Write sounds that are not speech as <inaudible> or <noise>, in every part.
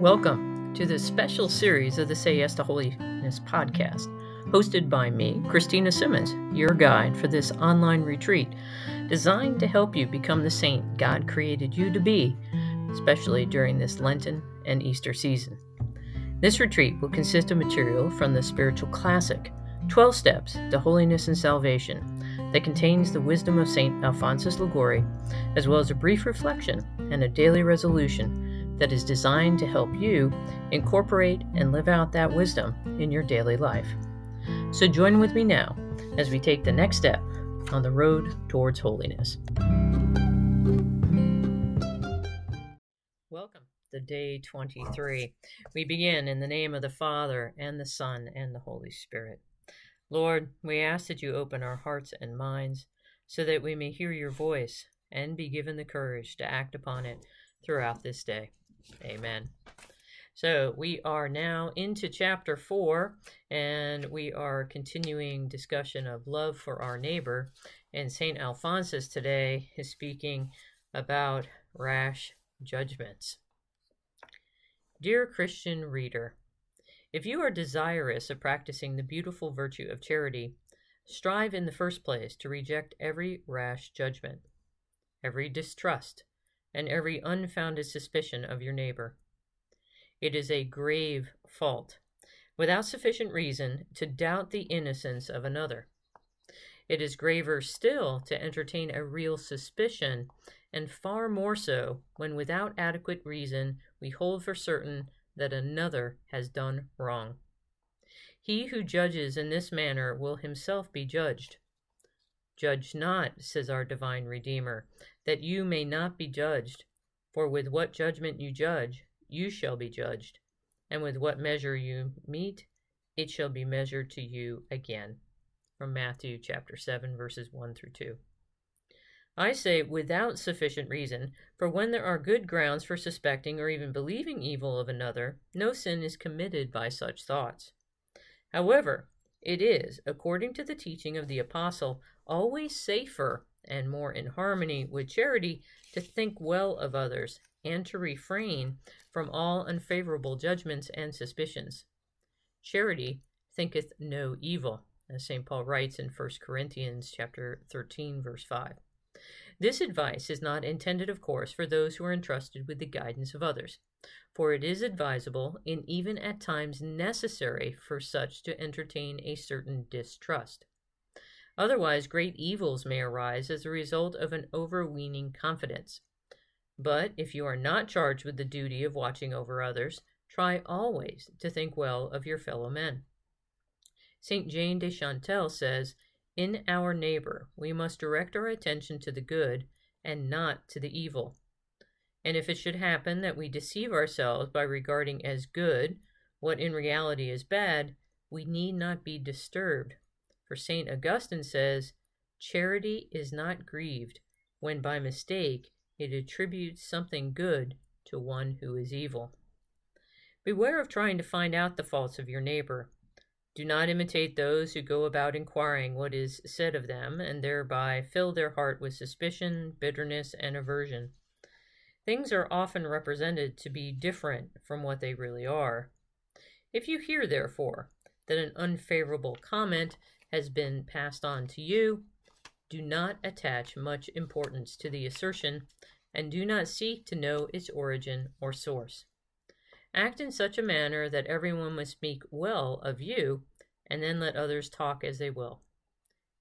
Welcome to this special series of the Say Yes to Holiness podcast, hosted by me, Christina Simmons, your guide for this online retreat designed to help you become the saint God created you to be, especially during this Lenten and Easter season. This retreat will consist of material from the spiritual classic, 12 Steps to Holiness and Salvation, that contains the wisdom of St. Alphonsus Liguori, as well as a brief reflection and a daily resolution that is designed to help you incorporate and live out that wisdom in your daily life. So join with me now as we take the next step on the road towards holiness. Welcome to day 23. We begin in the name of the Father, and the Son, and the Holy Spirit. Lord, we ask that you open our hearts and minds so that we may hear your voice and be given the courage to act upon it throughout this day. Amen. So we are now into chapter four, and we are continuing discussion of love for our neighbor. And St. Alphonsus today is speaking about rash judgments. Dear Christian reader, if you are desirous of practicing the beautiful virtue of charity, strive in the first place to reject every rash judgment, every distrust, and every unfounded suspicion of your neighbor. It is a grave fault, without sufficient reason, to doubt the innocence of another. It is graver still to entertain a real suspicion, and far more so when without adequate reason we hold for certain that another has done wrong. He who judges in this manner will himself be judged. Judge not, says our divine Redeemer, that you may not be judged. For with what judgment you judge, you shall be judged, and with what measure you mete, it shall be measured to you again. From Matthew chapter 7, verses 1 through 2. I say without sufficient reason, for when there are good grounds for suspecting or even believing evil of another, no sin is committed by such thoughts. However, it is, according to the teaching of the Apostle, always safer and more in harmony with charity to think well of others and to refrain from all unfavorable judgments and suspicions. Charity thinketh no evil, as St. Paul writes in 1 Corinthians chapter 13 verse 5. This advice is not intended of course for those who are entrusted with the guidance of others for it is advisable and even at times necessary for such to entertain a certain distrust. Otherwise, great evils may arise as a result of an overweening confidence. But if you are not charged with the duty of watching over others, try always to think well of your fellow men. St. Jane de Chantal says, In our neighbor, we must direct our attention to the good and not to the evil. And if it should happen that we deceive ourselves by regarding as good what in reality is bad, we need not be disturbed. For St. Augustine says, Charity is not grieved when by mistake it attributes something good to one who is evil. Beware of trying to find out the faults of your neighbor. Do not imitate those who go about inquiring what is said of them, and thereby fill their heart with suspicion, bitterness, and aversion. Things are often represented to be different from what they really are. If you hear, therefore, that an unfavorable comment has been passed on to you, do not attach much importance to the assertion and do not seek to know its origin or source. Act in such a manner that everyone must speak well of you, and then let others talk as they will.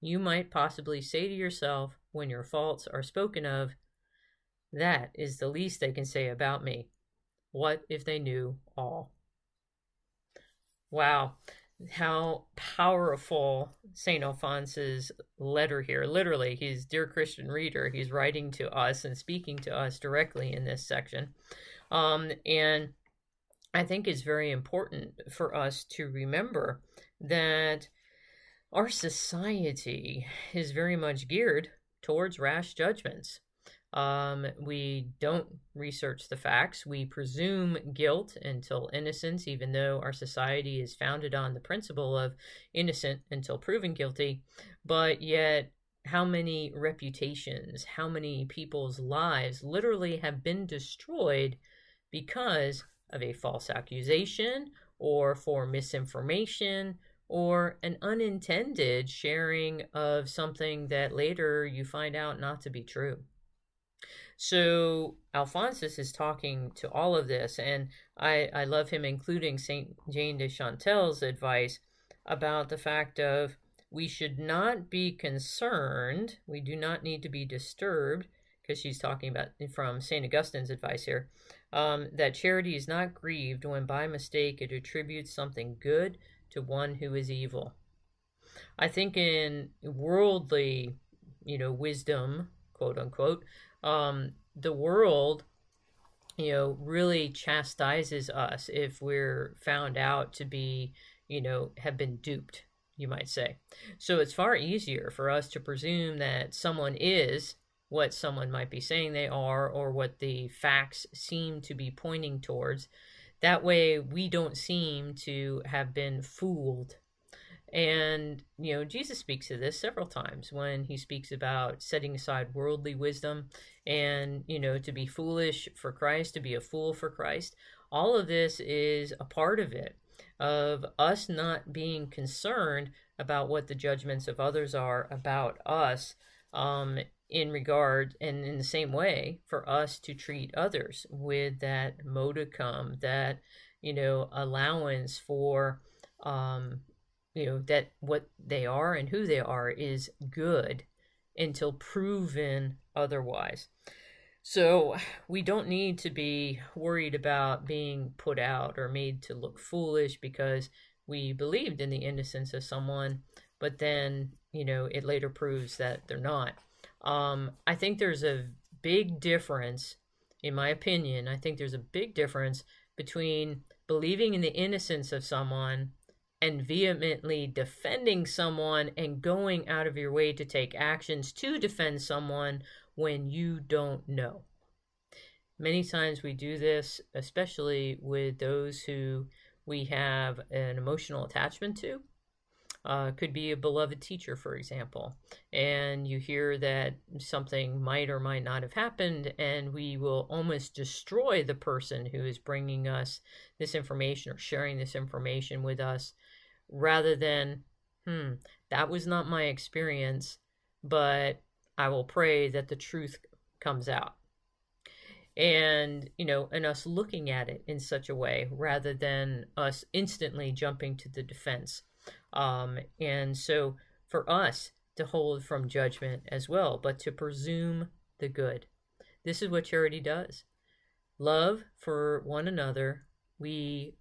You might possibly say to yourself, when your faults are spoken of, that is the least they can say about me. What if they knew all? Wow, how powerful St. Alphonsus' letter here. Literally, he's dear Christian reader. He's writing to us and speaking to us directly in this section. Um, and I think it's very important for us to remember that our society is very much geared towards rash judgments. Um, we don't research the facts. We presume guilt until innocence, even though our society is founded on the principle of innocent until proven guilty. But yet, how many reputations, how many people's lives literally have been destroyed because of a false accusation or for misinformation or an unintended sharing of something that later you find out not to be true. So Alphonsus is talking to all of this, and I, I love him including Saint Jane de Chantal's advice about the fact of we should not be concerned, we do not need to be disturbed, because she's talking about from St. Augustine's advice here, um, that charity is not grieved when by mistake it attributes something good to one who is evil. I think in worldly, you know, wisdom, quote unquote, um, the world, you know, really chastises us if we're found out to be, you know, have been duped, you might say. So it's far easier for us to presume that someone is what someone might be saying they are or what the facts seem to be pointing towards. That way, we don't seem to have been fooled and, you know, Jesus speaks to this several times when he speaks about setting aside worldly wisdom and, you know, to be foolish for Christ, to be a fool for Christ. All of this is a part of it, of us not being concerned about what the judgments of others are about us um, in regard and in the same way for us to treat others with that modicum, that, you know, allowance for um, you know that what they are and who they are is good until proven otherwise. So we don't need to be worried about being put out or made to look foolish because we believed in the innocence of someone but then you know it later proves that they're not. Um, i think there's a big difference in my opinion i think there's a big difference between believing in the innocence of someone and vehemently defending someone and going out of your way to take actions to defend someone when you don't know. Many times we do this, especially with those who we have an emotional attachment to. Uh, could be a beloved teacher, for example, and you hear that something might or might not have happened, and we will almost destroy the person who is bringing us this information or sharing this information with us rather than, hmm, that was not my experience, but I will pray that the truth comes out. And, you know, and us looking at it in such a way rather than us instantly jumping to the defense. Um, and so for us to hold from judgment as well, but to presume the good. This is what charity does. Love for one another. We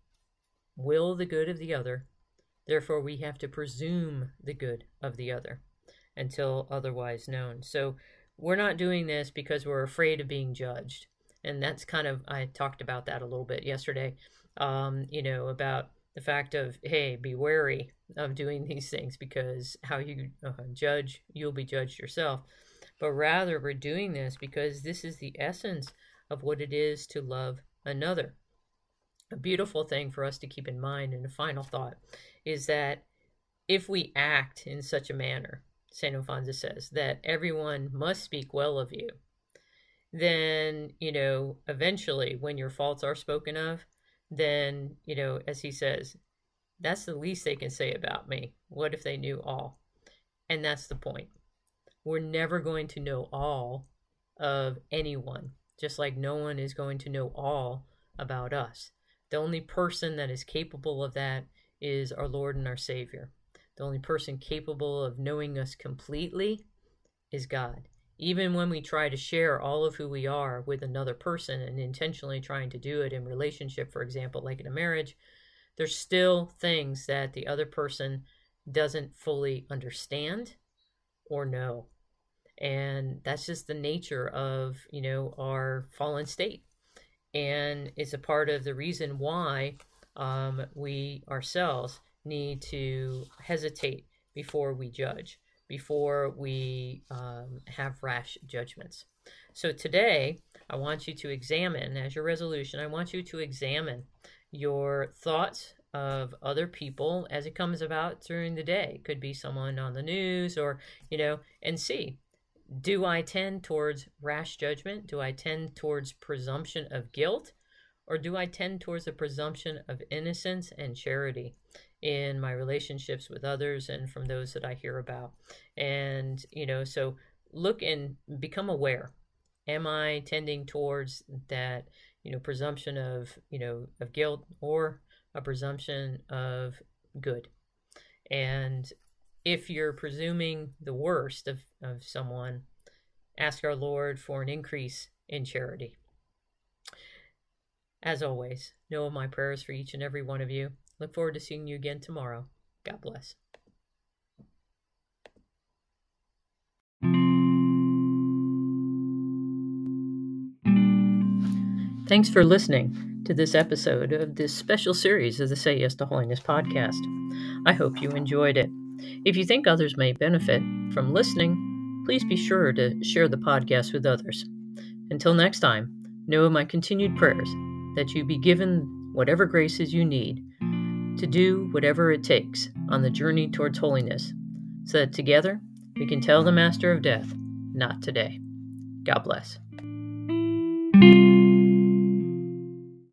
will the good of the other Therefore, we have to presume the good of the other until otherwise known. So, we're not doing this because we're afraid of being judged. And that's kind of, I talked about that a little bit yesterday, um, you know, about the fact of, hey, be wary of doing <laughs> these things because how you uh, judge, you'll be judged yourself. But rather, we're doing this because this is the essence of what it is to love another. A beautiful thing for us to keep in mind, and a final thought is that if we act in such a manner, St. Alphonsus says, that everyone must speak well of you, then, you know, eventually when your faults are spoken of, then, you know, as he says, that's the least they can say about me. What if they knew all? And that's the point. We're never going to know all of anyone, just like no one is going to know all about us. The only person that is capable of that is our Lord and our Savior. The only person capable of knowing us completely is God. Even when we try to share all of who we are with another person and intentionally trying to do it in relationship, for example, like in a marriage, there's still things that the other person doesn't fully understand or know. And that's just the nature of, you know, our fallen state. And it's a part of the reason why um, we ourselves need to hesitate before we judge, before we um, have rash judgments. So today, I want you to examine, as your resolution, I want you to examine your thoughts of other people as it comes about during the day. It could be someone on the news or, you know, and see do I tend towards rash judgment? Do I tend towards presumption of guilt? Or do I tend towards a presumption of innocence and charity in my relationships with others and from those that I hear about? And, you know, so look and become aware. Am I tending towards that, you know, presumption of, you know, of guilt or a presumption of good? And if you're presuming the worst of, of someone, ask our Lord for an increase in charity. As always, know of my prayers for each and every one of you. Look forward to seeing you again tomorrow. God bless. Thanks for listening to this episode of this special series of the Say Yes to Holiness podcast. I hope you enjoyed it. If you think others may benefit from listening, please be sure to share the podcast with others. Until next time, know my continued prayers that you be given whatever graces you need to do whatever it takes on the journey towards holiness, so that together we can tell the Master of Death, not today. God bless.